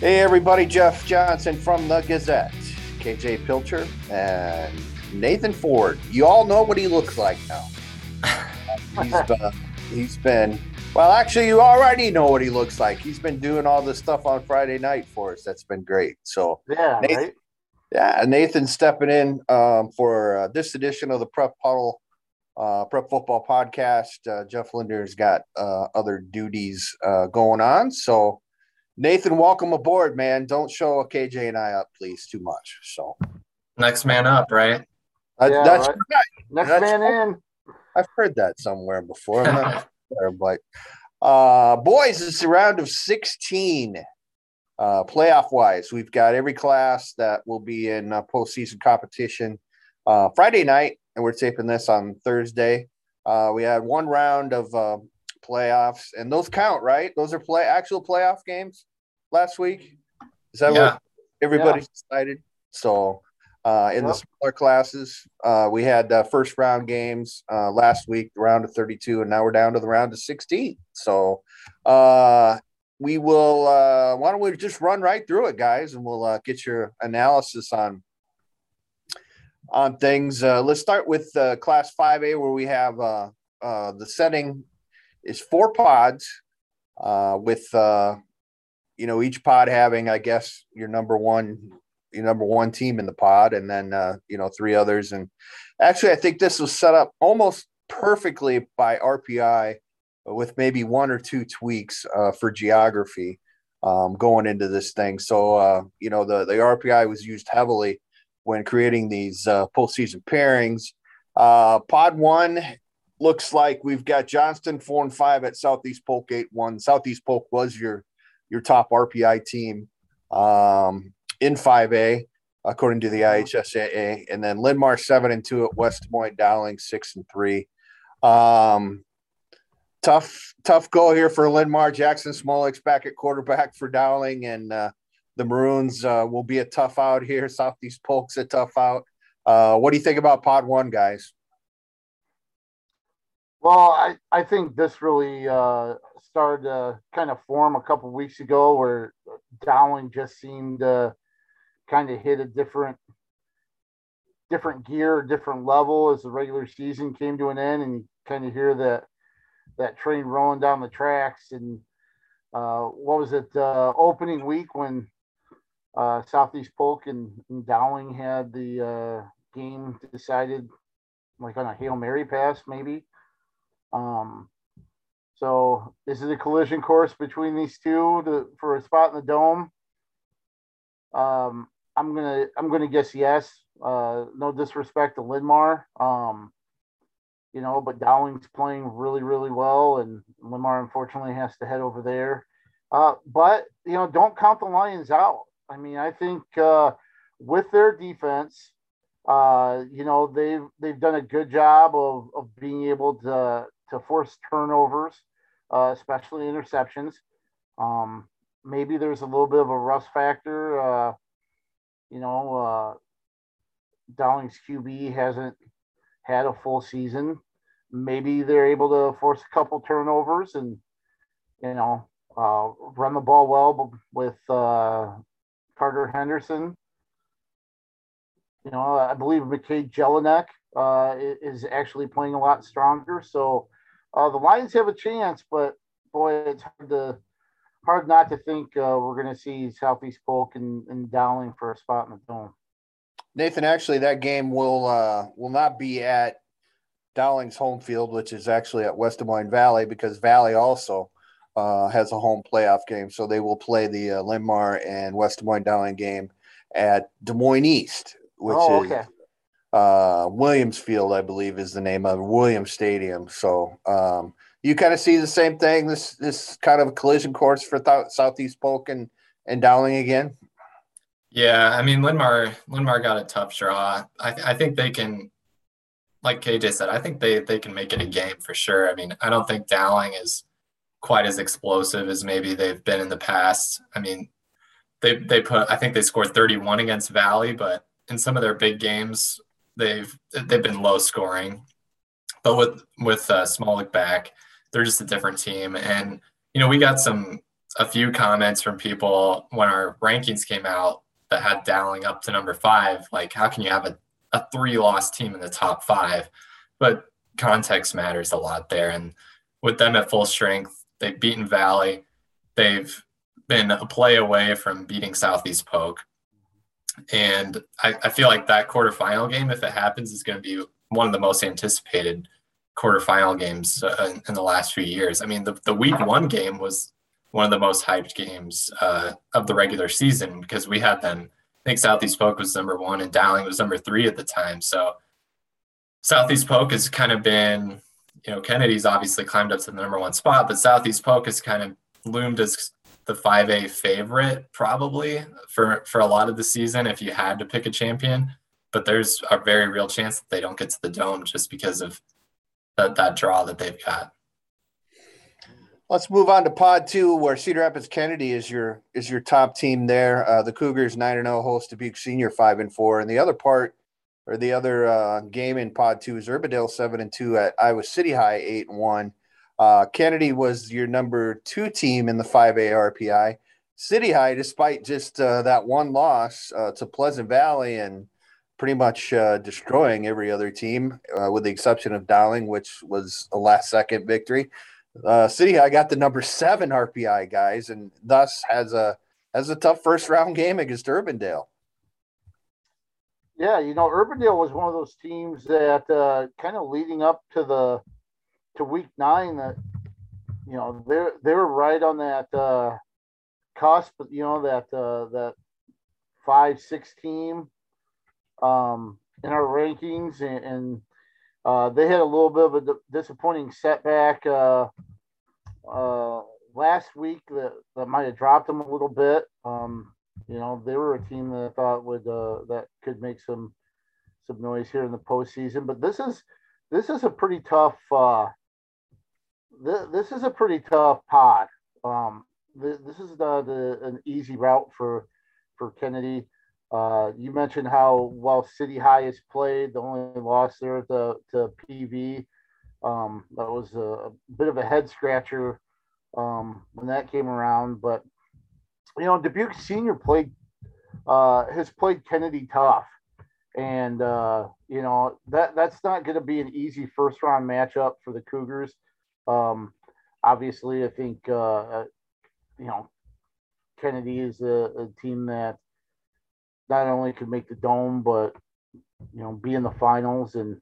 Hey, everybody, Jeff Johnson from the Gazette, KJ Pilcher, and Nathan Ford. You all know what he looks like now. he's, uh, he's been, well, actually, you already know what he looks like. He's been doing all this stuff on Friday night for us. That's been great. So, yeah, Nathan, right? yeah, Nathan's stepping in um, for uh, this edition of the Prep Puddle uh, Prep Football Podcast. Uh, Jeff Linder's got uh, other duties uh, going on. So, Nathan, welcome aboard, man. Don't show KJ and I up, please, too much. So, next man up, right? Uh, Yeah, that's right. right. Next That's man right. in. I've heard that somewhere before. I'm not sure, but uh, boys, it's a round of 16 uh, playoff wise. We've got every class that will be in uh, postseason competition uh, Friday night, and we're taping this on Thursday. Uh, we had one round of uh, playoffs, and those count, right? Those are play actual playoff games last week. Is that Yeah. what everybody's decided? So, uh, in the smaller classes, uh, we had uh, first round games uh, last week, the round of 32, and now we're down to the round of 16. So, uh, we will, uh, why don't we just run right through it, guys, and we'll uh, get your analysis on on things. Uh, let's start with uh, Class 5A, where we have uh, uh, the setting is four pods uh, with, uh, you know, each pod having, I guess, your number one, your number one team in the pod, and then, uh, you know, three others. And actually, I think this was set up almost perfectly by RPI with maybe one or two tweaks uh, for geography um, going into this thing. So, uh, you know, the, the RPI was used heavily when creating these uh, postseason pairings. Uh, pod one looks like we've got Johnston four and five at Southeast Polk eight one. Southeast Polk was your your top RPI team um, in five A according to the IHSAA, and then Linn-Mar seven and two at West Des Moines, Dowling six and three. Um, tough tough go here for Linn-Mar. Jackson Smolik's back at quarterback for Dowling, and uh, the Maroons uh, will be a tough out here. Southeast Polk's a tough out. Uh, what do you think about Pod One, guys? Well, I, I think this really uh, started to kind of form a couple weeks ago where Dowling just seemed to kind of hit a different different gear, different level as the regular season came to an end and you kind of hear that that train rolling down the tracks and uh, what was it uh, opening week when uh, Southeast Polk and, and Dowling had the uh, game decided like on a Hail Mary pass maybe um, so this is a collision course between these two to, for a spot in the dome? Um, I'm gonna I'm gonna guess yes. Uh, no disrespect to Linn-Mar, um, you know, but Dowling's playing really really well, and Linn-Mar unfortunately has to head over there. Uh, but you know, don't count the Lions out. I mean, I think uh, with their defense, uh, you know, they've they've done a good job of, of being able to to force turnovers, uh, especially interceptions. Um, maybe there's a little bit of a rust factor. Uh, you know, uh, Dowling's QB hasn't had a full season. Maybe they're able to force a couple turnovers and, you know, uh, run the ball well with uh, Carter Henderson. You know, I believe McKay Jelinek uh, is actually playing a lot stronger. So uh, the Lions have a chance, but boy, it's hard to hard not to think uh, we're going to see Southeast Polk and, and Dowling for a spot in the dome. Nathan, actually, that game will uh, will not be at Dowling's home field, which is actually at West Des Moines Valley, because Valley also uh, has a home playoff game. So they will play the uh, Linn-Mar and West Des Moines Dowling game at Des Moines East, which oh, is okay. Uh, Williams Field, I believe, is the name of Williams Stadium. So um, you kind of see the same thing. This this kind of collision course for Th- Southeast Polk and, and Dowling again. Yeah, I mean Linn-Mar Linn-Mar got a tough draw. I I think they can like KJ said, I think they they can make it a game for sure. I mean, I don't think Dowling is quite as explosive as maybe they've been in the past. I mean, they they put I think they scored 31 against Valley, but in some of their big games, they've they've been low scoring. But with with uh, Smolik back, they're just a different team, and you know we got some a few comments from people when our rankings came out that had Dowling up to number five. Like, how can you have a, a three loss team in the top five? But context matters a lot there. And with them at full strength, they've beaten Valley. They've been a play away from beating Southeast Polk. And I, I feel like that quarterfinal game, if it happens, is going to be one of the most anticipated quarterfinal games uh, in, in, the last few years. I mean, the, the week one game was one of the most hyped games uh, of the regular season because we had them. I think Southeast Polk was number one and Dowling was number three at the time. So Southeast Polk has kind of been, you know, Kennedy's obviously climbed up to the number one spot, but Southeast Polk has kind of loomed as the 5A favorite probably for for a lot of the season if you had to pick a champion. But there's a very real chance that they don't get to the dome just because of that that draw that they've got. Let's move on to Pod Two, where Cedar Rapids Kennedy is your is your top team there. Uh, the Cougars nine and zero oh host Dubuque Senior five and four, and the other part or the other uh, game in Pod Two is Urbandale seven and two at Iowa City High eight and one. Uh, Kennedy was your number two team in the 5A RPI. City High, despite just uh, that one loss uh, to Pleasant Valley and pretty much uh, destroying every other team, uh, with the exception of Dowling, which was a last second victory. Uh, City High got the number seven RPI guys, and thus has a has a tough first round game against Urbandale. Yeah, you know, Urbandale was one of those teams that kind of leading up to the to week nine that you know they're they're right on that uh, cusp, you know that uh, that five six team um, in our rankings, and, and uh, they had a little bit of a disappointing setback uh, uh, last week that, that might have dropped them a little bit. Um, you know, they were a team that I thought would uh, that could make some some noise here in the postseason. But this is this is a pretty tough uh, this is a pretty tough pod. Um, th- this is not a, an easy route for for Kennedy. Uh, you mentioned how well City High has played. The only loss there to, to PV. Um, that was a, a, bit of a head scratcher um, when that came around. But you know, Dubuque Senior played uh, has played Kennedy tough, and uh, you know that that's not going to be an easy first round matchup for the Cougars. Um, obviously, I think uh, uh, you know Kennedy is a, a, team that not only could make the dome, but you know be in the finals and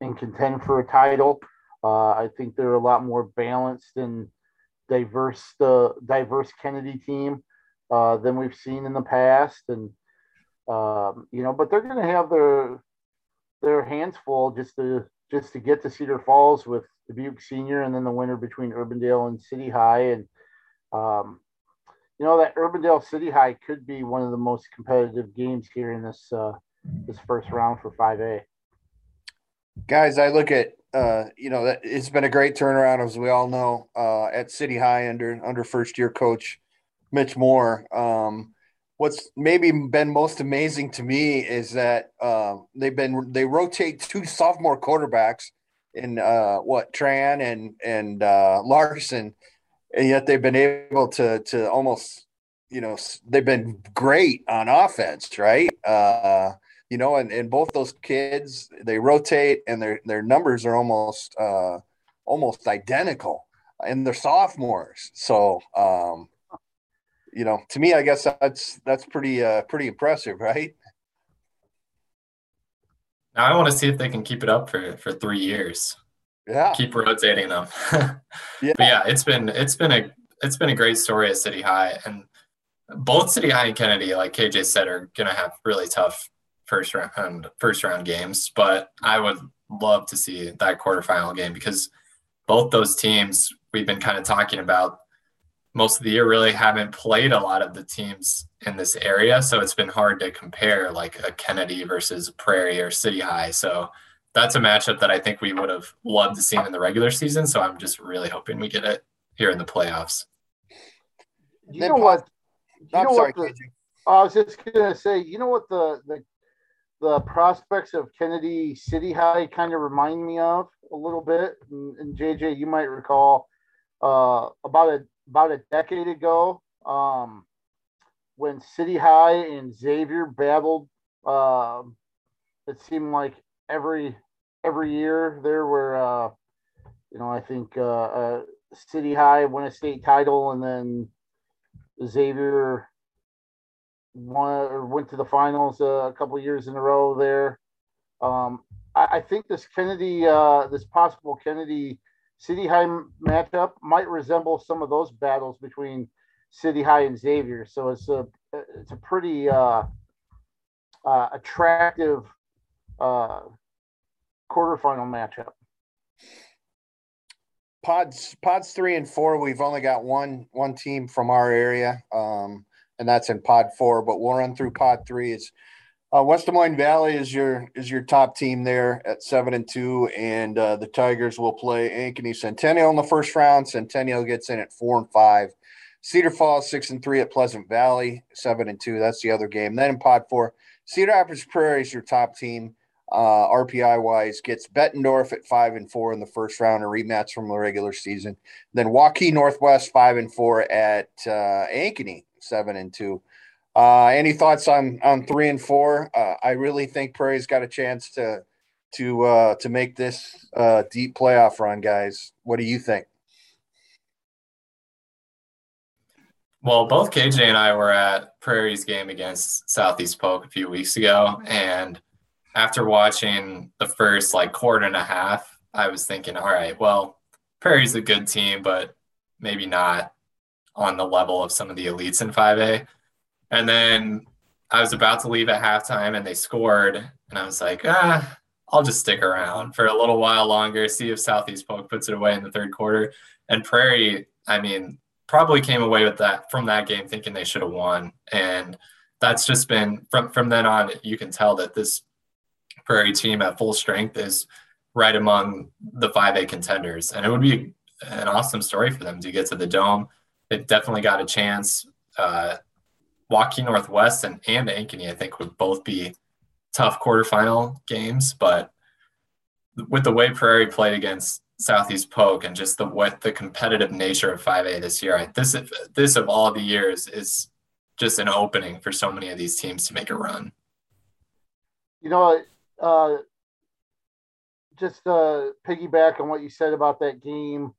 and contend for a title. Uh, I think they're a lot more balanced and diverse, the uh, diverse Kennedy team uh, than we've seen in the past, and um, you know, but they're going to have their their hands full just to just to get to Cedar Falls with Dubuque Senior and then the winner between Urbandale and City High. And, um, you know, that Urbandale City High could be one of the most competitive games here in this, uh, this first round for 5A. Guys, I look at, uh, you know, that it's been a great turnaround, as we all know, uh, at City High under, under first year coach Mitch Moore. Um, what's maybe been most amazing to me is that uh, they've been they rotate two sophomore quarterbacks in uh, what Tran and and uh, Larson, and yet they've been able to to almost you know they've been great on offense, right? Uh, you know, and, and both those kids they rotate and their their numbers are almost uh, almost identical, and they're sophomores. So um, you know, to me, I guess that's that's pretty uh, pretty impressive, right? Now I want to see if they can keep it up for for three years. Yeah, keep rotating them. yeah, but yeah, it's been it's been a it's been a great story at City High, and both City High and Kennedy, like KJ said, are gonna have really tough first round first round games. But I would love to see that quarterfinal game because both those teams we've been kind of talking about most of the year really haven't played a lot of the teams in this area. So it's been hard to compare like a Kennedy versus Prairie or City High. So that's a matchup that I think we would have loved to see in the regular season. So I'm just really hoping we get it here in the playoffs. You know what? You I'm know sorry. What the, I was just gonna say, you know what the the the prospects of Kennedy City High kind of remind me of a little bit, and, and JJ, you might recall uh, about a about a decade ago um, when City High and Xavier battled. Uh, it seemed like every every year there were, uh, you know, I think uh, uh, City High won a state title, and then Xavier won or went to the finals uh, a couple years in a row there. Um, I, I, think this Kennedy, uh, this possible Kennedy City High matchup might resemble some of those battles between City High and Xavier. So it's a it's a pretty uh, uh, attractive uh, quarterfinal matchup. Pods pods three and four, we've only got one one team from our area, um, and that's in pod four. But we'll run through pod three. It's uh, West Des Moines Valley is your is your top team there at seven and two, and uh, the Tigers will play Ankeny Centennial in the first round. Centennial gets in at four and five. Cedar Falls six and three at Pleasant Valley seven and two. That's the other game. Then in Pod four, Cedar Rapids Prairie is your top team uh, RPI wise, gets Bettendorf at five and four in the first round, a rematch from the regular season. Then Waukee Northwest five and four at uh, Ankeny seven and two. Uh, any thoughts on on three and four? Uh, I really think Prairie's got a chance to to uh, to make this uh, deep playoff run, guys. What do you think? Well, both KJ and I were at Prairie's game against Southeast Polk a few weeks ago, and after watching the first like quarter and a half, I was thinking, all right, well, Prairie's a good team, but maybe not on the level of some of the elites in 5A. And then I was about to leave at halftime and they scored. And I was like, ah, I'll just stick around for a little while longer, see if Southeast Polk puts it away in the third quarter. And Prairie, I mean, probably came away with that from that game thinking they should have won. And that's just been from from then on, you can tell that this Prairie team at full strength is right among the 5A contenders. And it would be an awesome story for them to get to the Dome. They've definitely got a chance. Uh, Waukee Northwest and, and Ankeny, I think, would both be tough quarterfinal games. But with the way Prairie played against Southeast Polk and just the what the competitive nature of 5A this year, I, this this of all the years is just an opening for so many of these teams to make a run. You know, uh, just uh, piggyback on what you said about that game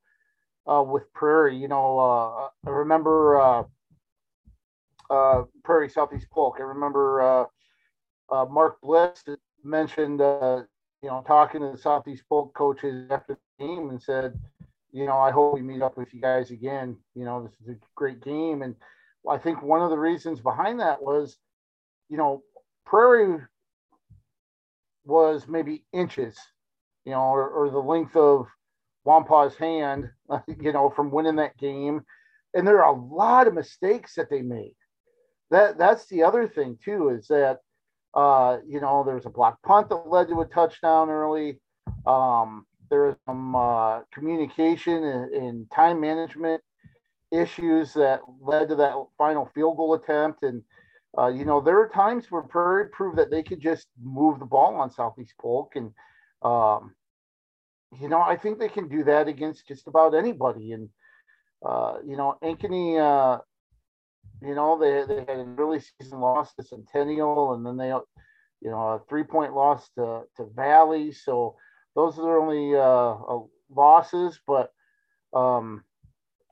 uh, with Prairie. You know, uh, I remember uh, Prairie Southeast Polk. I remember uh, uh, Mark Bliss mentioned, uh, you know, talking to the Southeast Polk coaches after the game and said, you know, I hope we meet up with you guys again. You know, this is a great game. And I think one of the reasons behind that was, you know, Prairie was maybe inches, you know, or, or the length of Wampaugh's hand, you know, from winning that game. And there are a lot of mistakes that they made. That that's the other thing too is that uh, you know there's a block punt that led to a touchdown early. Um, there was some uh, communication and, and time management issues that led to that final field goal attempt and uh, you know, there are times where Prairie proved that they could just move the ball on Southeast Polk. And, um, you know, I think they can do that against just about anybody. And, uh, you know, Ankeny, uh, you know, they, they had an early season loss to Centennial, and then they, you know, a three point loss to, to Valley. So those are their only uh, uh, losses. But, um,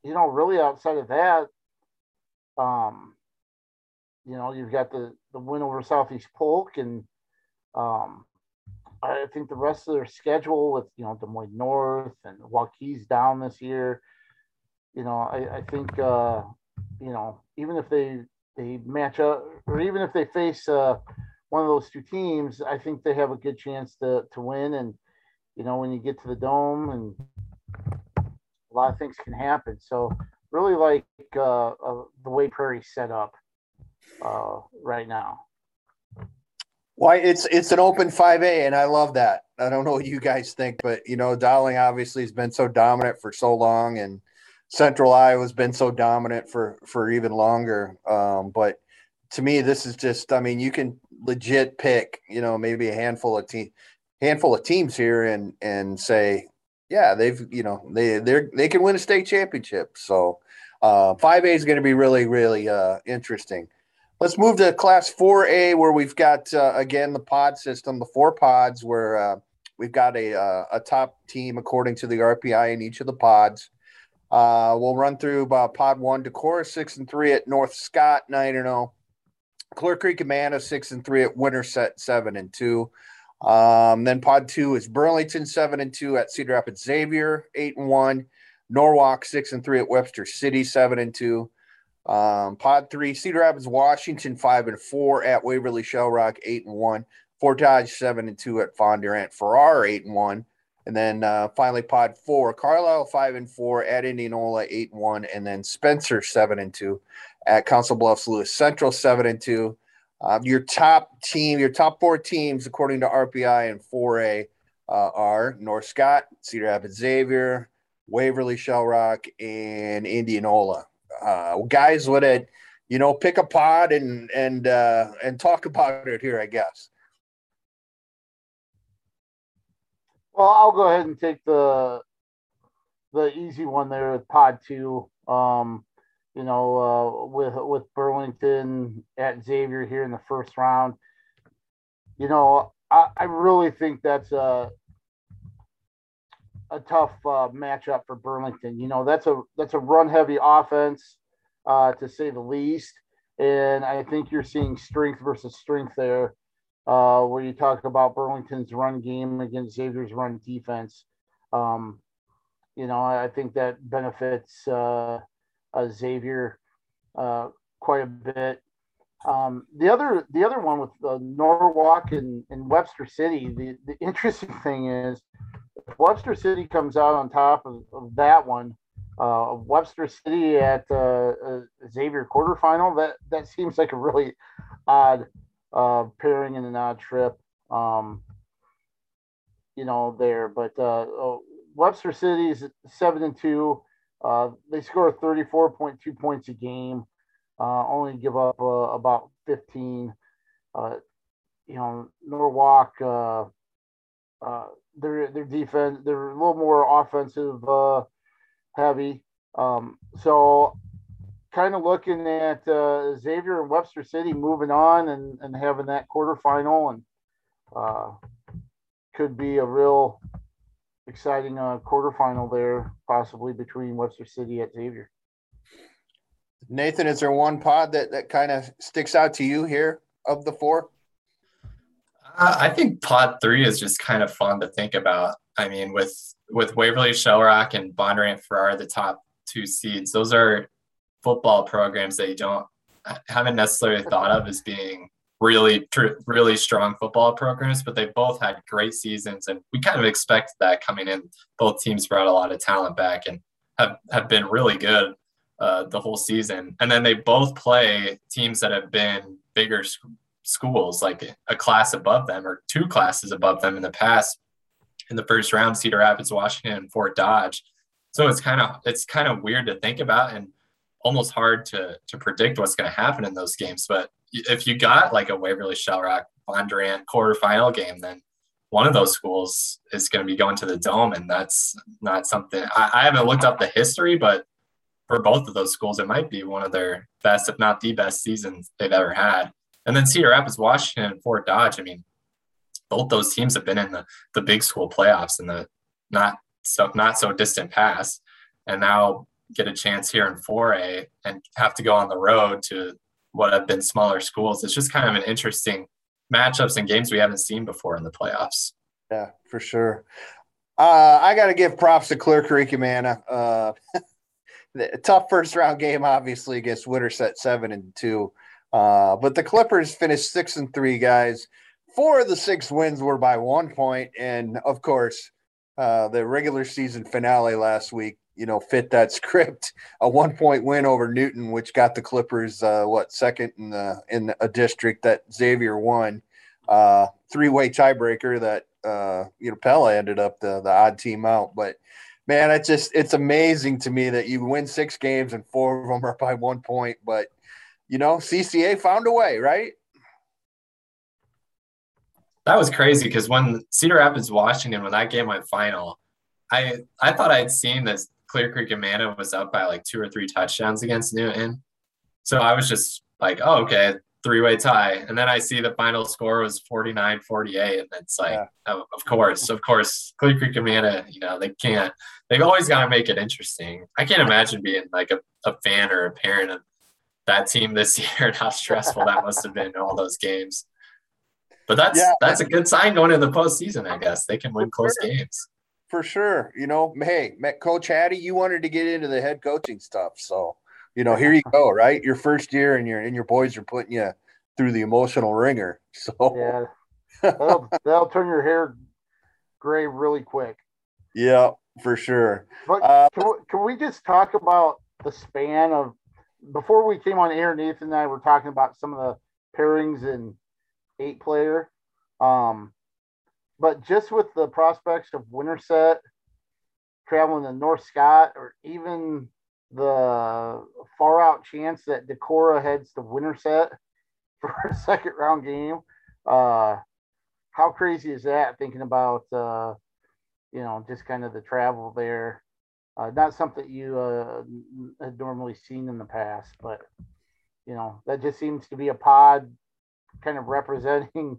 you know, really outside of that, um, you know, you've got the the win over Southeast Polk, and um, I think the rest of their schedule with you know Des Moines North and Waukee's down this year. You know, I, I think uh, you know even if they they match up, or even if they face uh, one of those two teams, I think they have a good chance to to win. And you know, when you get to the dome, and a lot of things can happen. So really like uh, uh the way Prairie set up uh, right now. Why it's it's an open 5A and I love that. I don't know what you guys think, but you know, Dowling obviously has been so dominant for so long and Central Iowa's been so dominant for for even longer. Um, but to me, this is just I mean, you can legit pick, you know, maybe a handful of team handful of teams here and and say, yeah, they've you know, they they they can win a state championship. So Uh, 5A is going to be really, really uh, interesting. Let's move to Class 4A, where we've got uh, again the pod system, the four pods, where uh, we've got a uh, a top team according to the RPI in each of the pods. Uh, we'll run through uh, pod one, Decorah six and three at North Scott nine and zero. Clear Creek Amana six and three at Winterset seven and two. Um, then pod two is Burlington seven and two at Cedar Rapids Xavier eight and one, Norwalk six and three at Webster City seven and two. Um, pod three, Cedar Rapids Washington five and four at Waverly Shell Rock eight and one, Fort Dodge seven and two at Bondurant Farrar eight and one, and then uh, finally pod four, Carlisle five and four at Indianola eight and one, and then Spencer seven and two at Council Bluffs Lewis Central seven and two. Uh, your top team, your top four teams, according to RPI and 4A, uh, are North Scott, Cedar Rapids Xavier, Waverly Shell Rock, and Indianola. Uh, guys, would it, you know, pick a pod and and uh, and talk about it here, I guess. Well, I'll go ahead and take the the easy one there with pod two. Um, you know, uh, with with Burlington at Xavier here in the first round. You know, I, I really think that's a a tough uh, matchup for Burlington. You know, that's a that's a run heavy offense, uh, to say the least. And I think you're seeing strength versus strength there, uh, where you talk about Burlington's run game against Xavier's run defense. Um, you know, I think that benefits uh, uh, Xavier uh, quite a bit. Um, the other the other one with uh, Norwalk and, and Webster City, the, the interesting thing is if Webster City comes out on top of, of that one, uh, Webster City at uh, uh, Xavier quarterfinal, that that seems like a really odd uh, pairing in an odd trip. Um, you know there, but uh, oh, Webster City is seven and two. Uh, they score 34.2 points a game, uh, only give up uh, about 15. Uh, you know, Norwalk, uh, uh, their their defense, they're a little more offensive heavy. Um, so, kind of looking at Xavier and Webster City moving on and, and having that quarterfinal and could be a real exciting uh, quarterfinal there, possibly between Webster City at Xavier. Nathan, is there one pod that, that kind of sticks out to you here of the four? Uh, I think pod three is just kind of fun to think about. I mean, with with Waverly Shell Rock and Bondurant Farrar, the top two seeds, those are football programs that you don't haven't necessarily thought of as being really really strong football programs but they both had great seasons and we kind of expected that coming in. Both teams brought a lot of talent back and have, have been really good uh, the whole season. And then they both play teams that have been bigger sc- schools like a class above them or two classes above them in the past. In the first round cedar rapids washington and fort dodge. So it's kind of it's kind of weird to think about and almost hard to to predict what's going to happen in those games but if you got like a Waverly Shell Rock Bondurant quarterfinal game, then one of those schools is going to be going to the dome, and that's not something I, I, haven't looked up the history, but for both of those schools, it might be one of their best, if not the best seasons they've ever had. And then Cedar Rapids, Washington, and Fort Dodge. I mean, both those teams have been in the the big school playoffs in the not so not so distant past, and now get a chance here in 4A and have to go on the road to what have been smaller schools. It's just kind of an interesting matchups and games we haven't seen before in the playoffs. Yeah, for sure. Uh, I got to give props to Clear Creek, Amana. Uh, tough first round game, obviously, against Winterset seven and two. Uh, but the Clippers finished six and three, guys. Four of the six wins were by one point, and of course, uh, the regular season finale last week you know, fit that script. A one point win over Newton, which got the Clippers uh, what second in the in a district that Xavier won. Uh, three way tiebreaker that uh, you know Pella ended up the the odd team out, but man, it's just it's amazing to me that you win six games and four of them are by one point. But you know, CCA found a way, right? That was crazy because when Cedar Rapids, Washington, when that game went final, I I thought I'd seen this Clear Creek Amana was up by like two or three touchdowns against Newton. So I was just like, oh, okay, three way tie. And then I see the final score was 49 48. And it's like, yeah. oh, of course, of course, Clear Creek Amana, you know, they can't, they've always got to make it interesting. I can't imagine being like a, a fan or a parent of that team this year and how stressful that must have been in all those games. But that's yeah. that's a good sign going into the postseason, I guess. They can win close games. For sure. You know, hey, Coach Hattie, you wanted to get into the head coaching stuff. So you know, here you go, right? Your first year, and your and your boys are putting you through the emotional wringer. So yeah, that'll, that'll turn your hair gray really quick. Yeah, for sure. But uh, can, we, can we just talk about the span of before we came on air? Nathan and I were talking about some of the pairings in eight player. Um, but just with the prospects of Winterset traveling to North Scott or even the far out chance that Decorah heads to Winterset for a second round game. Uh, how crazy is that? Thinking about uh, you know just kind of the travel there. Uh, not something you uh, had normally seen in the past, but you know that just seems to be a pod kind of representing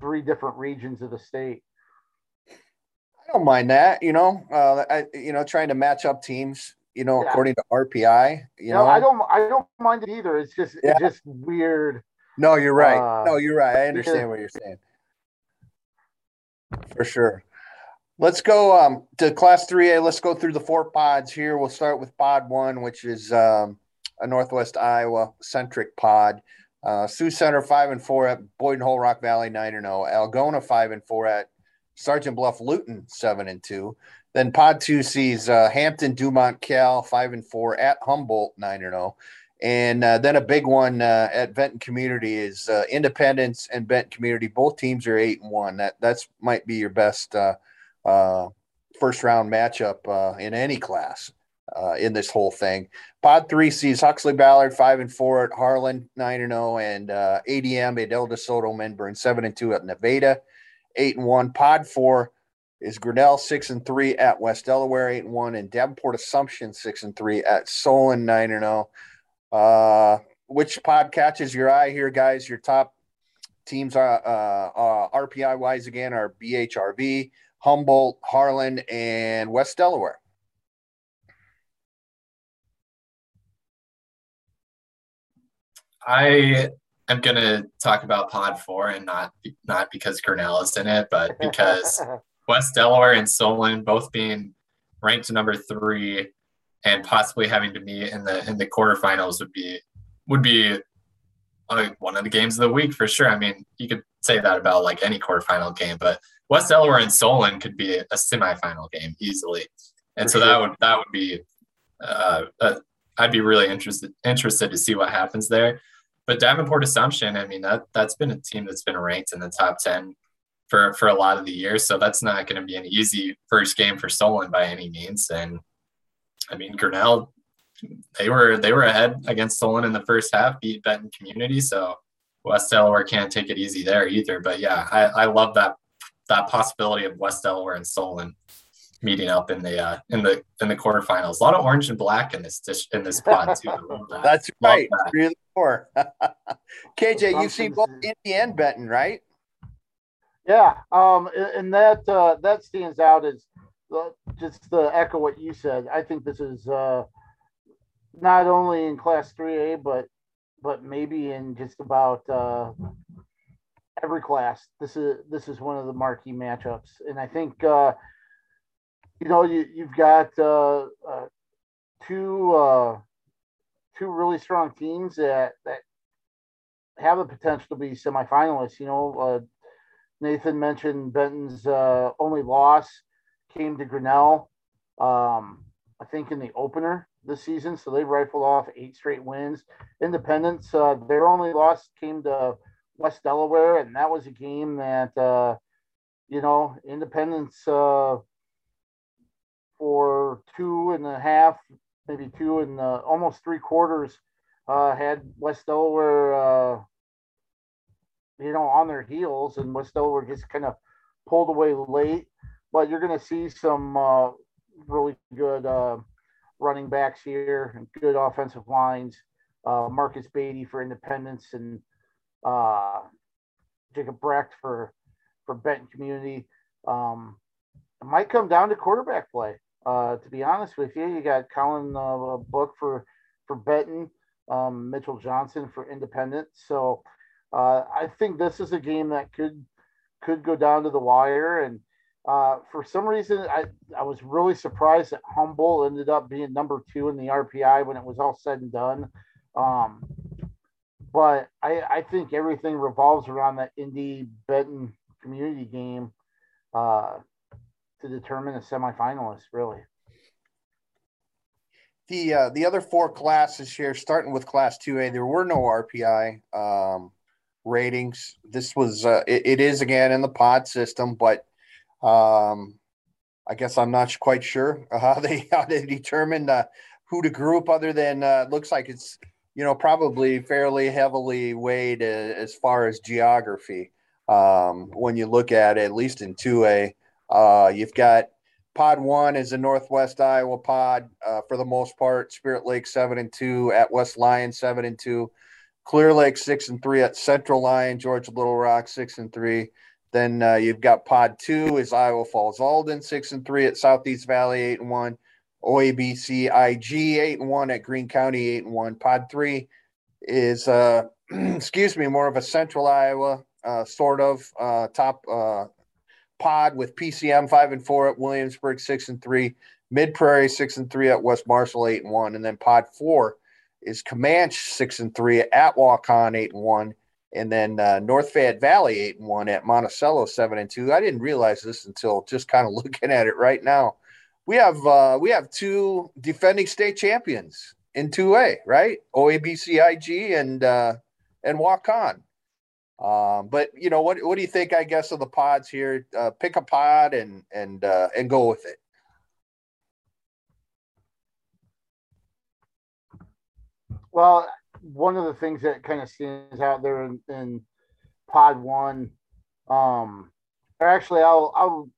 three different regions of the state. I don't mind that, you know. Uh, I, you know, trying to match up teams you know, yeah. according to RPI. You no, know, I don't I don't mind it either. It's just yeah. it's just weird. No, you're right. Uh, no, you're right. I understand what you're saying. For sure. Let's go um, to class 3A. Let's go through the four pods here. We'll start with pod one, which is um, a Northwest Iowa centric pod. Uh, Sioux Center five and four at Boyden Hull Rock Valley nine and zero. Oh. Algona five and four at Sergeant Bluff Luton seven and two. Then Pod Two sees uh, Hampton, Dumont, Cal five and four at Humboldt nine and zero, oh. and uh, then a big one uh, at Benton Community is uh, Independence and Benton Community. Both teams are eight and one. That that's might be your best uh, uh, first round matchup in any class. In this whole thing, Pod three sees Huxley Ballard five and four at Harlan nine and zero, and ADM Adel DeSoto Minburn seven and two at Nevada eight and one. Pod four is Grinnell six and three at West Delaware eight and one, and Davenport Assumption six and three at Solon nine and zero. Oh. Uh, which pod catches your eye here, guys? Your top teams are uh, uh, RPI wise again are BHRV, Humboldt, Harlan, and West Delaware. I am going to talk about Pod Four, and not not because Grinnell is in it, but because West Delaware and Solon both being ranked number three and possibly having to meet in the in the quarterfinals would be would be uh, one of the games of the week for sure. I mean, you could say that about like any quarterfinal game, but West Delaware and Solon could be a semifinal game easily, and for so sure. that would that would be uh, uh, I'd be really interested interested to see what happens there. But Davenport Assumption, I mean that that's been a team that's been ranked in the top ten for for a lot of the years. So that's not going to be an easy first game for Solon by any means. And I mean, Grinnell, they were they were ahead against Solon in the first half, beat Benton Community. So West Delaware can't take it easy there either. But yeah, I, I love that that possibility of West Delaware and Solon meeting up in the uh, in the in the quarterfinals. A lot of orange and black in this dish, in this pod too. That. That's right. That. Three of the four. KJ, you've seen both Indy and Benton, right? Yeah, um, and that uh, that stands out as uh, just to echo what you said. I think this is uh, not only in Class 3A, but but maybe in just about uh, every class. This is this is one of the marquee matchups, and I think uh, you know you you've got uh, uh, two uh, two really strong teams that that have the potential to be semifinalists. You know, uh, Nathan mentioned Benton's uh, only loss came to Grinnell, um, I think in the opener this season. So they rifled off eight straight wins. Independence, uh, their only loss came to West Delaware, and that was a game that, you know, Independence for two and a half, maybe two and uh, almost three quarters uh, had West Delaware uh, you know, on their heels, and West Delaware just kind of pulled away late. But you're going to see some uh, really good uh, running backs here and good offensive lines. Uh, Marcus Beatty for Independence and Jacob Brecht for for Benton Community. Um, it might come down to quarterback play. Uh, to be honest with you, you got Colin uh, Book for for Benton, um, Mitchell Johnson for Independent. So uh, I think this is a game that could could go down to the wire. And uh, for some reason, I I was really surprised that Humboldt ended up being number two in the RPI when it was all said and done. Um, but I, I think everything revolves around that Indy Benton community game uh, to determine a semifinalist, really. The uh, the other four classes here, starting with Class Two A, there were no RPI um, ratings. This was uh, it, it is again in the pod system, but um, I guess I'm not quite sure how they how they determined uh, who to group. Other than uh, looks like it's you know probably fairly heavily weighed uh, as far as geography. Um, when you look at it, at least in 2A, uh, you've got pod one is a Northwest Iowa pod uh, for the most part. Spirit Lake seven and two at West Lyon seven and two, Clear Lake six and three at Central Lyon, George Little Rock six and three. Then uh, you've got pod two is Iowa Falls Alden six and three at Southeast Valley eight and one, OABC IG eight and one at Greene County eight and one. Pod three is uh, excuse me more of a Central Iowa uh, sort of uh, top uh, pod with PCM five and four at Williamsburg six and three, Mid Prairie six and three at West Marshall eight and one, and then pod four is Camanche six and three at Waukon eight and one, and then uh, North Fayette Valley eight and one at Monticello seven and two. I didn't realize this until just kind of looking at it right now. We have uh, we have two defending state champions in two A, right? OABCIG and uh, and Waukon. Um, but you know, what what do you think? I guess of the pods here. Uh, pick a pod and and uh, and go with it. Well, one of the things that kind of stands out there in, in pod one, um, or actually, I'll I'll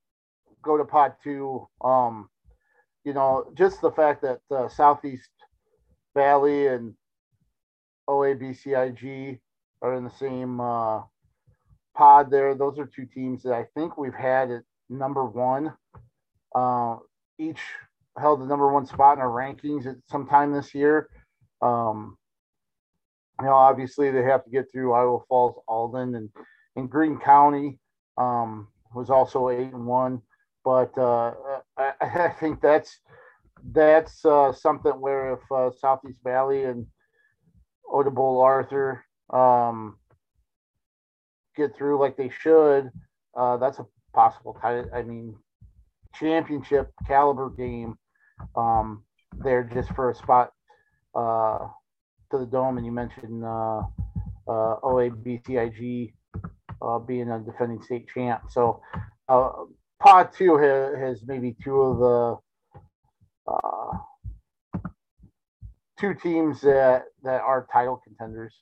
go to pod two. Um, you know, just the fact that uh, Southeast Valley and OABCIG are in the same uh, pod there. Those are two teams that I think we've had at number one. Uh, each held the number one spot in our rankings at some time this year. Um, you know, obviously they have to get through Iowa Falls, Alden, and in Greene County um, was also eight and one. But uh, I, I, think that's that's uh, something where if uh, Southeast Valley and Odebolt Arthur um, get through like they should, uh, that's a possible title. I mean, championship caliber game. Um, there just for a spot uh, to the dome, and you mentioned uh, uh, OABCIG uh, being a defending state champ. So, uh, Pod two has, has maybe two of the uh, two teams that that are title contenders.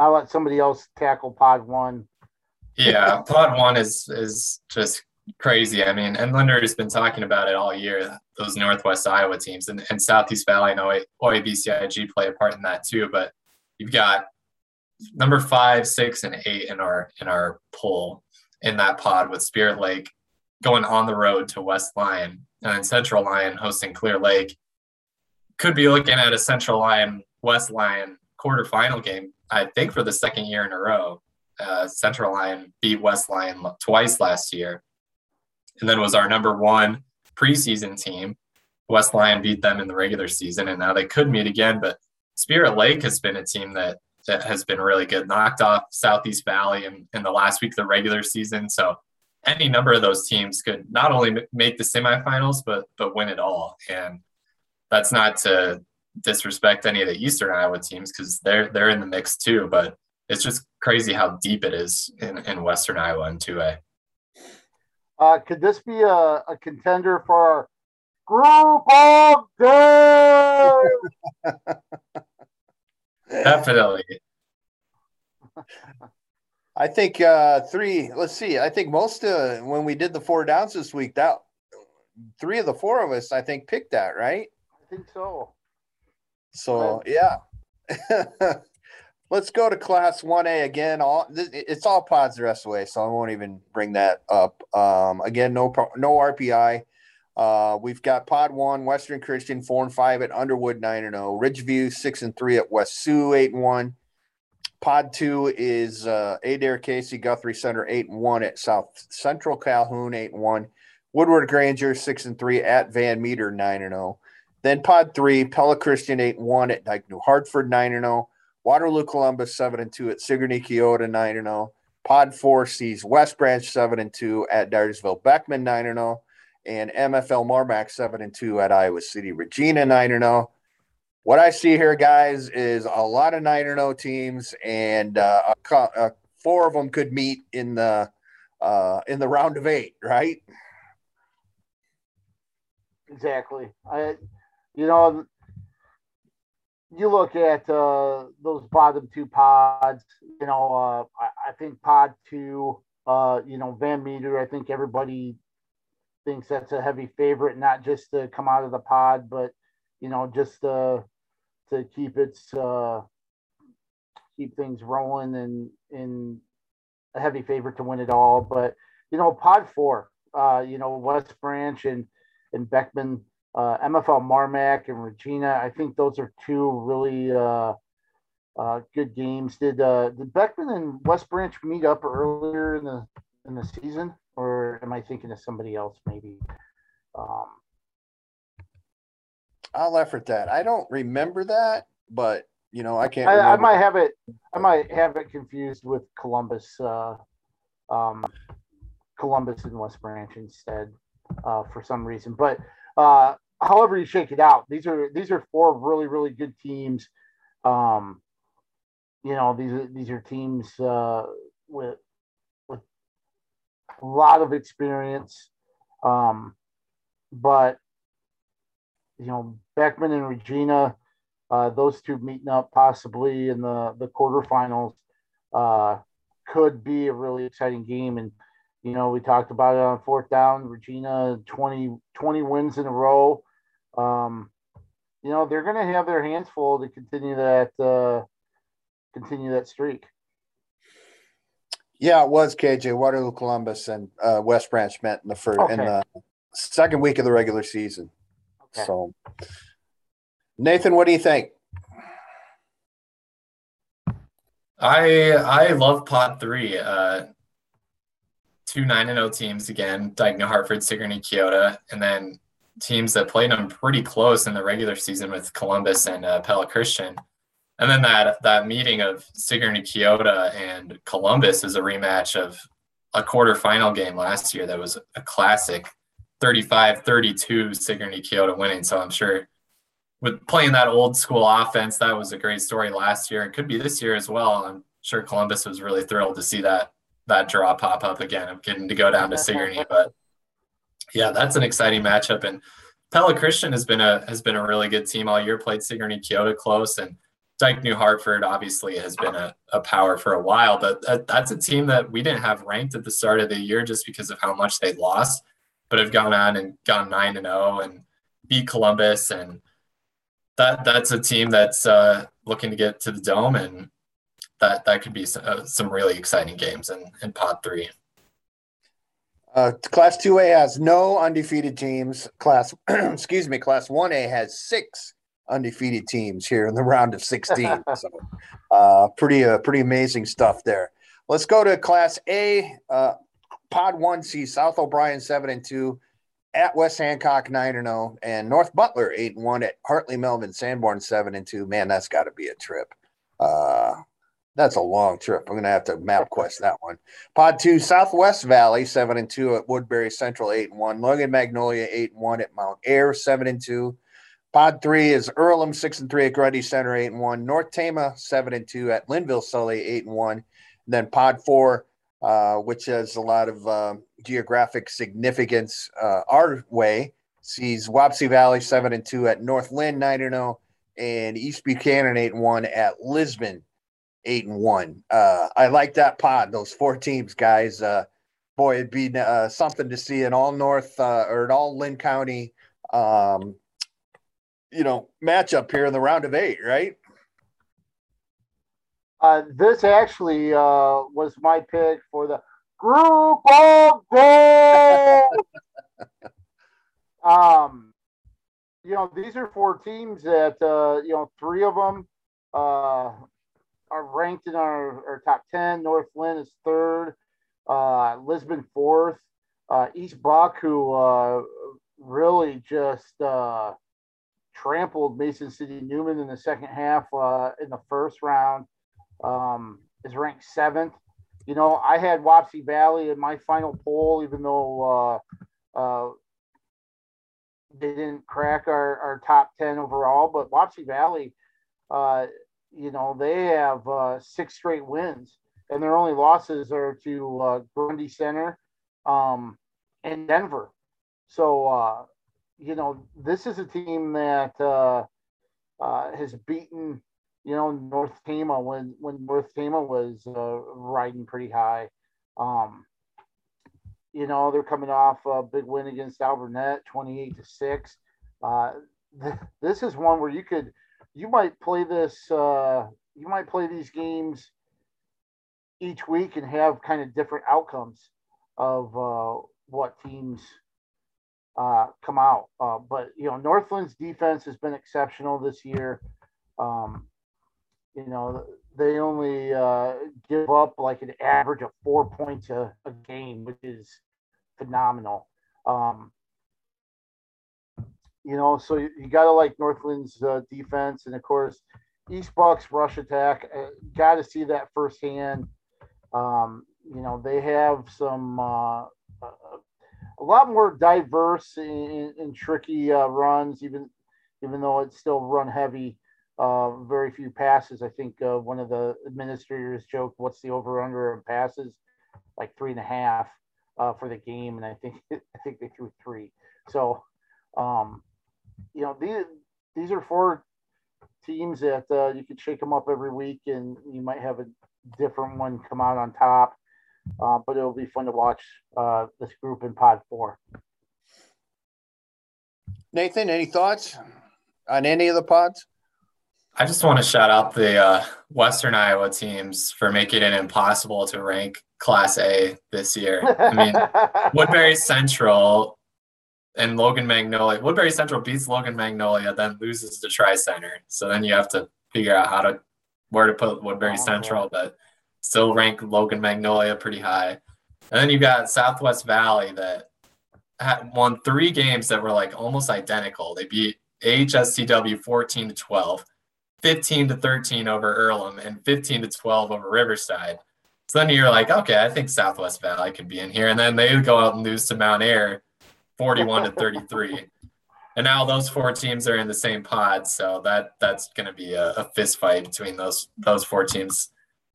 I'll let somebody else tackle pod one. Yeah, pod one is is just crazy. I mean, and Linder has been talking about it all year. Those Northwest Iowa teams and, and Southeast Valley and OABCIG play a part in that too. But you've got number five, six, and eight in our in our poll in that pod with Spirit Lake going on the road to West Lyon and Central Lyon hosting Clear Lake. Could be looking at a Central Lyon West Lyon quarterfinal game I think for the second year in a row. Uh, Central Lyon beat West Lyon twice last year, and then was our number one preseason team. West Lyon beat them in the regular season, and now they could meet again. But Spirit Lake has been a team that that has been really good. Knocked off Southeast Valley in, in the last week of the regular season, so any number of those teams could not only make the semifinals but but win it all. And that's not to disrespect any of the Eastern Iowa teams because they're they're in the mix too. But it's just crazy how deep it is in, in Western Iowa in two A. Uh, could this be a, a contender for our group of death? Definitely. I think uh, three. Let's see. I think most uh, when we did the four downs this week, that three of the four of us, I think, picked that, right? I think so. So yeah. Let's go to class 1A again. All it's all pods the rest of the way, so I won't even bring that up. Um, again, no no RPI. Uh, we've got Pod One, Western Christian four and five at Underwood nine and zero, Ridgeview six and three at West Sioux eight and one. Pod Two is uh, Adair Casey Guthrie Center eight and one at South Central Calhoun eight and one, Woodward Granger six and three at Van Meter nine and zero. Then Pod Three, Pella Christian eight one at Dike New Hartford nine and zero. Waterloo Columbus seven and two at Sigourney Keota nine and zero. Pod Four sees West Branch seven and two at Dyersville Beckman nine and zero, and MFL Marmac seven and two at Iowa City Regina nine and zero. What I see here, guys, is a lot of nine and zero teams, and uh, a, a, four of them could meet in the uh, in the round of eight, right? Exactly. I, you know, you look at uh, those bottom two pods, you know, uh, I, I, think pod two, uh, you know, Van Meter, I think everybody thinks that's a heavy favorite, not just to come out of the pod, but, you know, just uh, to keep its, uh, keep things rolling and, and a heavy favorite to win it all. But, you know, pod four, uh, you know, West Branch and, and Beckman, uh, MFL Marmac and Regina. I think those are two really uh, uh, good games. Did uh, did Beckman and West Branch meet up earlier in the in the season, or am I thinking of somebody else maybe? Um, I'll effort that. I don't remember that, but you know I can't. I, I, might have it. I might have it confused with Columbus. Uh, um, Columbus and West Branch instead uh, for some reason, but uh, however you shake it out, these are these are four really really good teams. Um, you know these are these are teams uh, with with a lot of experience, um, but you know Beckman and Regina, uh, those two meeting up possibly in the the quarterfinals uh, could be a really exciting game and you know, we talked about it on fourth down. Regina 20, 20 wins in a row. Um, you know, they're going to have their hands full to continue that uh, continue that streak. Yeah, it was KJ Waterloo, Columbus, and uh, West Branch met in the first okay. in the second week of the regular season. Okay. So, Nathan, what do you think? I I love Pod Three. Uh, two nine and zero oh teams again: Dike New Hartford, Sigourney, Keota, and then teams that played them pretty close in the regular season with Columbus and uh, Pella Christian. And then that that meeting of Sigourney, Keota, and Columbus is a rematch of a quarterfinal game last year that was a classic 35-32 Sigourney Keota winning. So I'm sure with playing that old school offense, that was a great story last year. It could be this year as well. I'm sure Columbus was really thrilled to see that that draw pop up again of getting to go down to Sigourney. But yeah, that's an exciting matchup. And Pella Christian has been a has been a really good team all year. Played Sigourney Keota close, and Dike New Hartford obviously has been a, a power for a while. But that, that's a team that we didn't have ranked at the start of the year just because of how much they lost, but have gone on and gone nine and zero and beat Columbus, and that that's a team that's uh, looking to get to the dome and that that could be some, uh, some really exciting games in, in pod three. Uh, class 2A has no undefeated teams. Class, excuse me, Class 1A has six undefeated teams here in the round of 16. so, uh, pretty, uh, pretty amazing stuff there. Let's go to Class A. Uh, Pod 1C, South O'Brien 7 and 2, at West Hancock 9 and 0, and North Butler 8 and 1, at Hartley Melvin Sanborn 7 and 2. Man, that's got to be a trip. Uh, that's a long trip. I'm going to have to map quest that one. Pod two, Southwest Valley seven and two at Woodbury Central eight and one. Logan Magnolia eight and one at Mount Ayr, seven and two. Pod three is Earlham six and three at Grundy Center eight and one. North Tama seven and two at Lynnville Sully eight and one. And then Pod four, uh, which has a lot of uh, geographic significance uh, our way, sees Wapsie Valley seven and two at North Linn nine and zero, oh, and East Buchanan eight and one at Lisbon eight and one. Uh, I like that pod. Those four teams, guys. Uh, boy, it'd be uh, something to see an all North uh, or an all Linn County, um, you know, matchup here in the round of eight, right? Uh, this actually uh, was my pick for the group of gold. um, you know, these are four teams that uh, you know, three of them uh, are ranked in our, our top ten. North Linn is third, uh, Lisbon fourth, uh, East Buck, who uh, really just uh, trampled Mason City Newman in the second half uh, in the first round um, is ranked seventh. You know, I had Wapsie Valley in my final poll, even though uh, they didn't crack our, our top 10 overall. But Wapsie Valley, uh, you know, they have uh, six straight wins, and their only losses are to uh, Grundy Center um, and Denver. So, uh, you know, this is a team that uh, uh, has beaten you know, North Tama when when North Tama was uh, riding pretty high. Um, you know, they're coming off a big win against Alburnett, twenty-eight to six. Uh, th- this is one where you could, you might play this, uh, you might play these games each week and have kind of different outcomes of uh, what teams uh, come out. Uh, but you know, North Linn's defense has been exceptional this year. Um, you know, they only uh, give up like an average of four points a, a game, which is phenomenal. Um, you know, so you, you got to like North Linn's uh, defense, and of course, East Bucks rush attack. Uh, got to see that firsthand. Um, you know, they have some uh, a lot more diverse and, tricky uh, runs, even even though it's still run heavy uh, very few passes. I think uh, one of the administrators joked, "What's the over under of passes?" Like three and a half uh, for the game, and I think I think they threw three. So, um, you know, these these are four teams that uh, you could shake them up every week, and you might have a different one come out on top. Uh, but it'll be fun to watch uh, this group in Pod Four. Nathan, any thoughts on any of the pods? I just want to shout out the uh, Western Iowa teams for making it impossible to rank Class A this year. I mean, Woodbury Central and Logan Magnolia. Woodbury Central beats Logan Magnolia, then loses to Tri Center. So then you have to figure out how to where to put Woodbury oh, Central, but still rank Logan Magnolia pretty high. And then you've got Southwest Valley that had won three games that were like almost identical. They beat AHSTW 14 to 12. 15 to 13 over Earlham and 15 to 12 over Riverside. So then you're like, okay, I think Southwest Valley could be in here. And then they go out and lose to Mount Ayr 41 to 33. And now those four teams are in the same pod. So that that's going to be a, a, fist fight between those those four teams.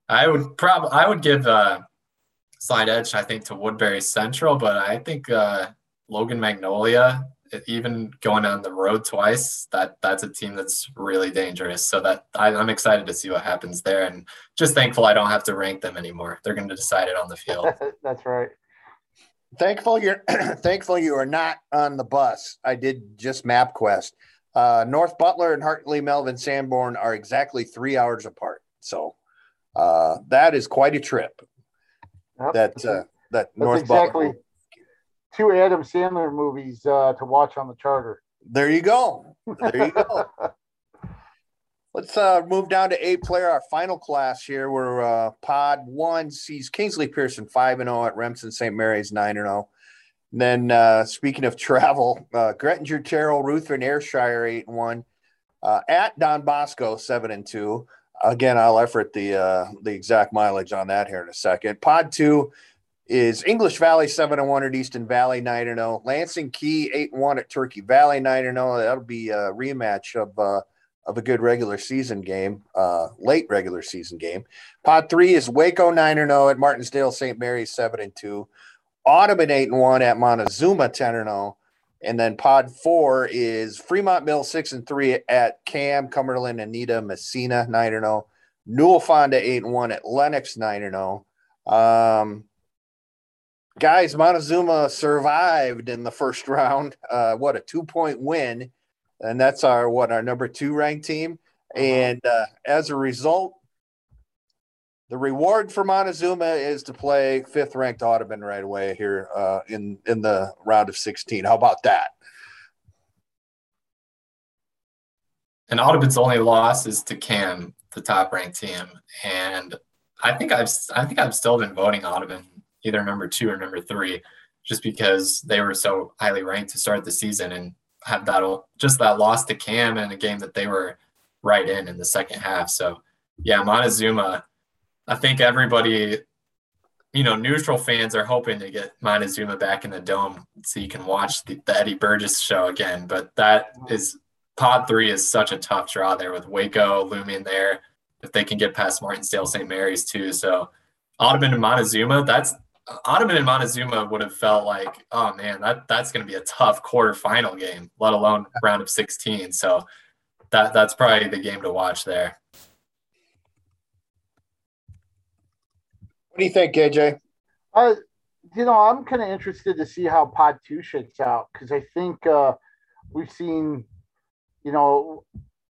I would probably I would give uh, slight edge, I think, to Woodbury Central, but I think uh, Logan Magnolia even going on the road twice, that that's a team that's really dangerous. So that I, am excited to see what happens there, and just thankful I don't have to rank them anymore. They're going to decide it on the field. that's right. Thankful you're thankful you are not on the bus. I did just MapQuest. Uh, North Butler and Hartley Melvin Sanborn are exactly three hours apart. So uh, that is quite a trip. Yep. That uh, that North exactly. Butler two Adam Sandler movies uh, to watch on the charter. There you go. There you go. Let's uh, move down to eight player, our final class here, where uh, Pod One sees Kingsley Pierson five and zero oh at Remsen St. Mary's nine and zero. Oh. Then uh, speaking of travel, uh, Graettinger Terril, Ruthven Ayrshire eight and one. Uh, at Don Bosco seven and two. Again, I'll effort the uh, the exact mileage on that here in a second. Pod two, is English Valley seven and one at Easton Valley nine and zero. Oh. Lansing Kee eight and one at Turkey Valley nine and zero. That'll be a rematch of uh, of a good regular season game, uh, late regular season game. Pod three is Waco nine and zero at Martensdale St. Mary's seven and two. Audubon eight and one at Montezuma ten and zero. And then pod four is Fremont Mill six and three at Cam, Cumberland, Anita, Massena nine and zero. Newell Fonda eight and one at Lenox nine and zero. Um, guys, Montezuma survived in the first round. Uh, what a two point win, and that's our what our number two ranked team. Uh-huh. And uh, as a result, the reward for Montezuma is to play fifth ranked Audubon right away here uh, in in the round of 16. How about that? And Audubon's only loss is to Cam, the top ranked team, and I think I've I think I've still been voting Audubon either number two or number three, just because they were so highly ranked to start the season and have that just that loss to Cam in a game that they were right in in the second half. So yeah, Montezuma I think everybody, you know, neutral fans are hoping to get Montezuma back in the dome so you can watch the, the Eddie Burgess show again. But that is pod three is such a tough draw there with Waco looming there. If they can get past Martensdale, St. Mary's too. So Audubon and Montezuma, that's Audubon and Montezuma would have felt like, oh man, that that's going to be a tough quarterfinal game, let alone round of 16. So that that's probably the game to watch there. What do you think, AJ? Uh, you know, I'm kind of interested to see how Pod Two shakes out because I think uh, we've seen, you know,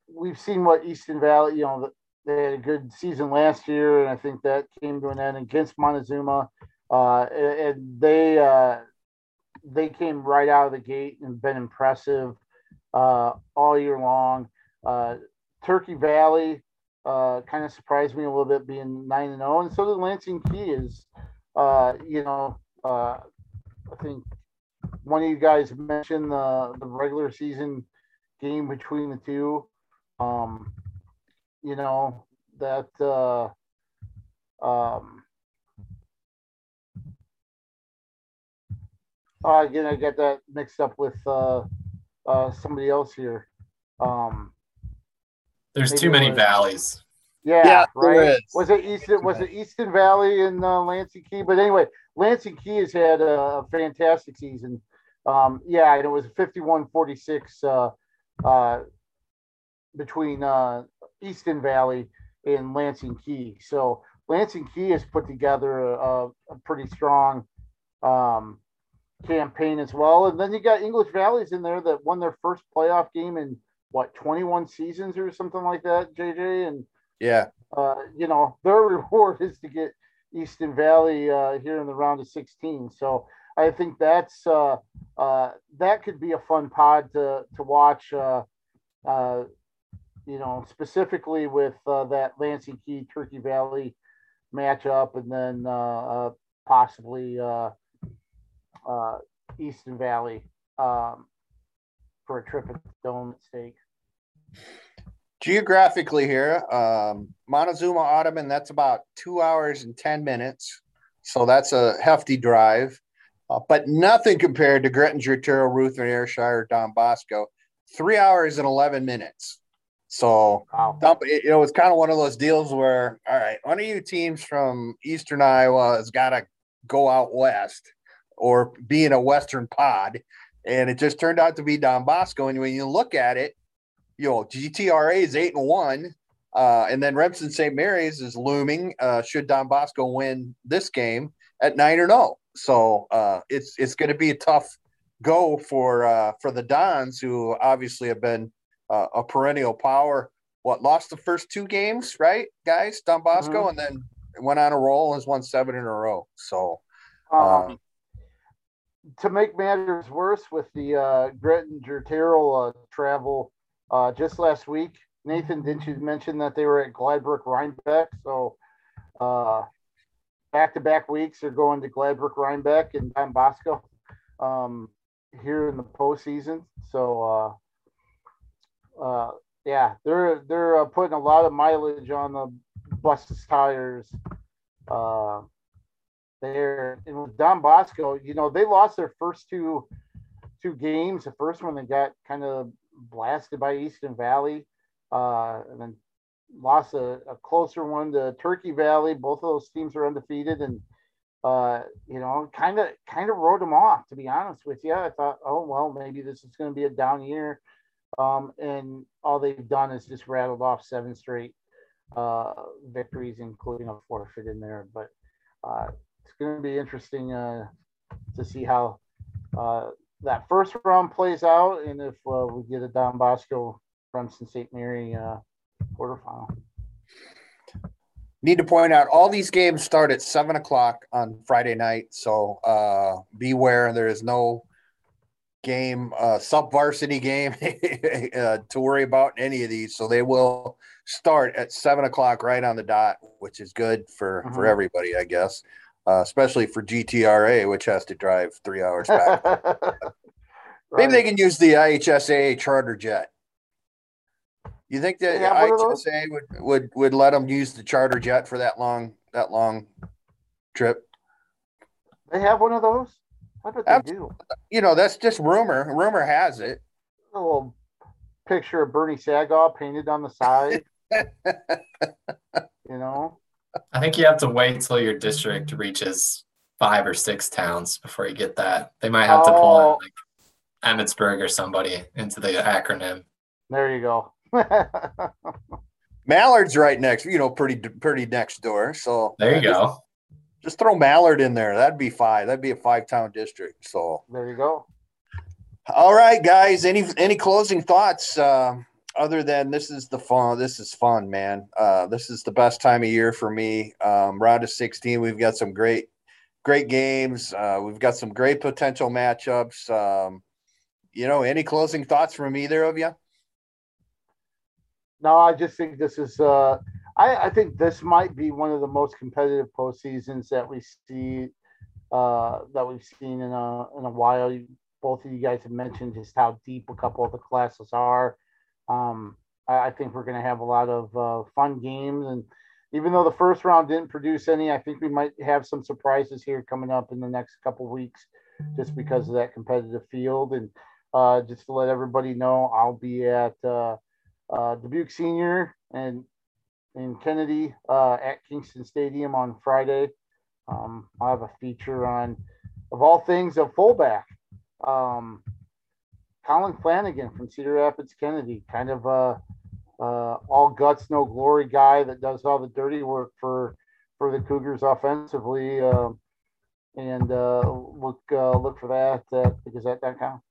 we've seen what Easton Valley, you know, they had a good season last year, and I think that came to an end against Montezuma. Uh, and they uh, they came right out of the gate and been impressive uh, all year long. Uh, Turkey Valley, uh, kind of surprised me a little bit being nine and zero, oh, and so did Lansing Kees. Uh, you know, I think one of you guys mentioned the the regular season game between the two. Um, you know that. Uh, um, uh, again, I get that mixed up with uh, uh, somebody else here. Um, there's too many was, valleys. Yeah, yeah right. Was it Easton? Was it Easton Valley and uh, Lansing Kee? But anyway, Lansing Kee has had a, fantastic season. Um, yeah, and it was 51-46 uh, uh, between uh, Easton Valley and Lansing Kee. So Lansing Kee has put together a, a pretty strong um, campaign as well. And then you got English Valleys in there that won their first playoff game in – what 21 seasons or something like that, JJ. And yeah, uh, you know their reward is to get Easton Valley uh, here in the round of 16. So I think that's uh, uh, that could be a fun pod to to watch. Uh, uh, you know, specifically with uh, that Lansing Kee Turkey Valley matchup, and then uh, uh, possibly uh, Easton Valley um, for a trip at the Dome Stake. Geographically here, um, Montezuma Audubon, that's about two hours and 10 minutes. So that's a hefty drive, uh, but nothing compared to Graettinger, Terril, Ruth, and Ayrshire, Don Bosco. Three hours and 11 minutes. So, wow. you know, it's kind of one of those deals where, all right, one of you teams from Eastern Iowa has got to go out west or be in a Western pod. And it just turned out to be Don Bosco. And when you look at it, you know, GTRA is eight and one. Uh, and then Remsen St. Mary's is looming. Uh, should Don Bosco win this game at nine or no? So uh, it's it's going to be a tough go for uh, for the Dons, who obviously have been uh, a perennial power. What lost the first two games, right, guys? Don Bosco, mm-hmm. and then went on a roll and has won seven in a row. So. Um, um to make matters worse, with the uh, Graettinger Terril uh, travel uh, just last week, Nathan, didn't you mention that they were at Gladbrook Reinbeck? So back to back weeks, they're going to Gladbrook Reinbeck and Don Bosco um, here in the postseason. So uh, uh, yeah, they're they're uh, putting a lot of mileage on the bus's tires there. And with Don Bosco, you know, they lost their first two two games. The first one they got kind of blasted by Easton Valley, uh, and then lost a, a, closer one to Turkey Valley. Both of those teams are undefeated, and uh, you know, kind of kind of wrote them off. To be honest with you, I thought, oh well, maybe this is going to be a down year, um, and all they've done is just rattled off seven straight uh, victories, including a forfeit in there. But uh, it's going to be interesting uh, to see how uh, that first round plays out, and if uh, we get a Don Bosco Remsen St. Mary uh, quarterfinal. Need to point out all these games start at seven o'clock on Friday night, so uh, beware. There is no game, uh, sub varsity game uh, to worry about in any of these. So they will start at seven o'clock right on the dot, which is good for Mhm. for everybody, I guess. Uh, especially for GTRA, which has to drive three hours back. Maybe they can use the IHSA charter jet. You think that They have one of those? IHSA would, would would let them use the charter jet for that long that long trip? They have one of those. I bet they do. You know, that's just rumor. Rumor has it. A little picture of Bernie Saggau painted on the side. you know, I think you have to wait till your district reaches five or six towns before you get that. They might have to pull Oh. in like Emmetsburg or somebody into the acronym. there you go. Mallard's right next, you know, pretty pretty next door. So There you just, go. Just throw Mallard in there. That'd be five. That'd be a five town district. So there you go. all right, guys. Any any closing thoughts? Uh, other than this is the fun. This is fun, man. Uh, this is the best time of year for me. Um, round of sixteen. We've got some great great games. Uh, we've got some great potential matchups. Um, you know, any closing thoughts from either of you? No, I just think this is. Uh, I, I think this might be one of the most competitive postseasons that we see. Uh, that we've seen in a in a while. Both of you guys have mentioned just how deep a couple of the classes are. Um, I, I think we're going to have a lot of uh, fun games, and even though the first round didn't produce any, I think we might have some surprises here coming up in the next couple weeks, just because of that competitive field. And uh, just to let everybody know, I'll be at uh, uh, Dubuque Senior and in Kennedy uh, at Kingston Stadium on Friday. Um, I have a feature on, of all things, a fullback, um, Colin Flanagan from Cedar Rapids, Kennedy, kind of a uh, all guts, no glory guy that does all the dirty work for for the Cougars offensively. Um, and uh, look uh, look for that at thegazette.com.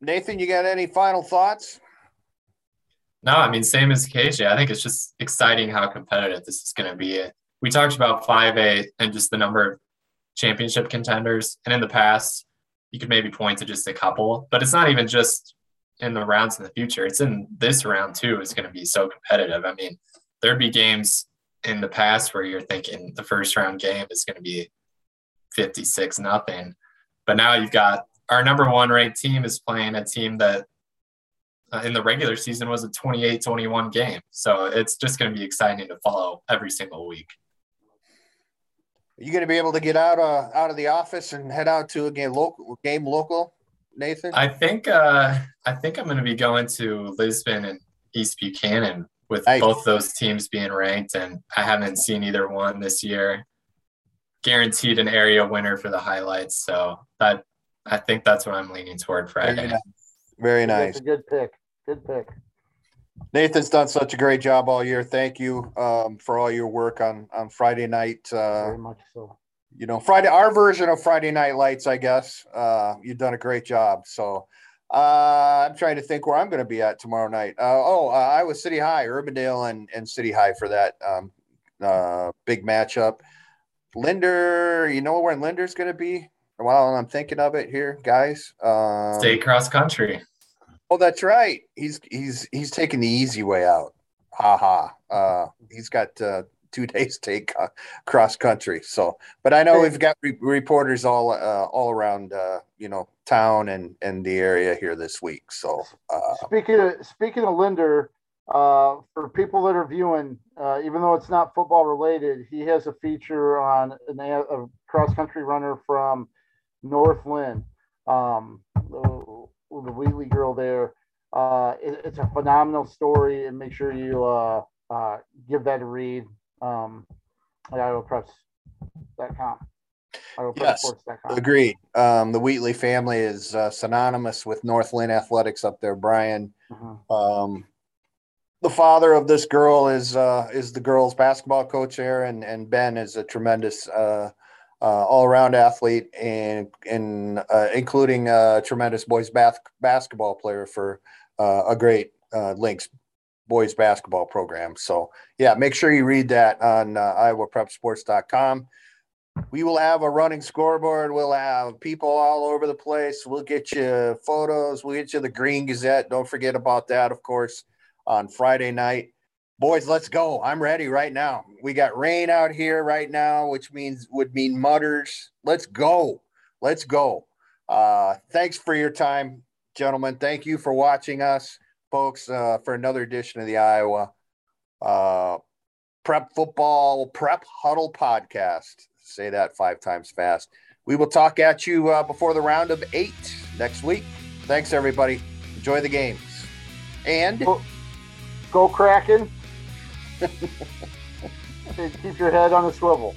Nathan, you got any final thoughts? No, I mean, same as KJ. I think it's just exciting how competitive this is going to be. We talked about 5A and just the number of championship contenders. And in the past, you could maybe point to just a couple, but it's not even just in the rounds in the future. It's in this round too. It's going to be so competitive. I mean, there'd be games in the past where you're thinking the first round game is going to be 56 nothing. But now you've got our number one ranked team is playing a team that uh, in the regular season was a 28 21 game. So it's just going to be exciting to follow every single week. Are you going to be able to get out uh, out of the office and head out to a game local game local, Nathan? I think uh, I think I'm going to be going to Lisbon and East Buchanan with Nice. both those teams being ranked, and I haven't seen either one this year. Guaranteed an area winner for the highlights, so that I think that's what I'm leaning toward Very Friday. nice. Very nice. That's a good pick. Good pick. Nathan's done such a great job all year. Thank you um, for all your work on on Friday night. Uh, Very much so. you know, Friday, our version of Friday Night Lights, I guess. Uh, you've done a great job. So uh, I'm trying to think where I'm going to be at tomorrow night. Uh, oh, uh, Iowa City High, Urbandale, and and City High for that um, uh, big matchup. Linder, you know where Linder's going to be? While I'm thinking of it here, guys. Um, Stay cross country. Oh, that's right. He's he's he's taking the easy way out. Ha ha. Uh, he's got uh, two days take uh, cross country. So, but I know we've got re- reporters all uh, all around uh, you know town and and the area here this week. So, uh, Speaking of speaking of Linder, uh, for people that are viewing, uh, even though it's not football related, he has a feature on an, a a cross country runner from North Linn, um, the, Wheatley girl there. Uh, it, it's a phenomenal story, and make sure you uh, uh, give that a read. Um, at IoPreps.com. Yes. Agreed. Um, the Wheatley family is uh, synonymous with North Linn athletics up there. Brian, Mhm. um, the father of this girl is uh, is the girls basketball coach there, and and Ben is a tremendous uh, uh, all around athlete, and and uh, including a tremendous boys bath- basketball player for uh, a great uh, Lynx boys basketball program. So yeah, make sure you read that on uh, IowaPrepSports.com. We will have a running scoreboard. We'll have people all over the place. We'll get you photos. We'll get you the Green Gazette. Don't forget about that, of course on Friday night. Boys, let's go. I'm ready right now. We got rain out here right now, which means would mean mutters. Let's go. Let's go. Uh, thanks for your time, gentlemen. Thank you for watching us, folks, uh, for another edition of the Iowa uh, Prep Football Prep Huddle podcast. Say that five times fast. We will talk at you uh, before the round of eight next week. Thanks, everybody. Enjoy the games. And. Go Kraken. Keep your head on a swivel.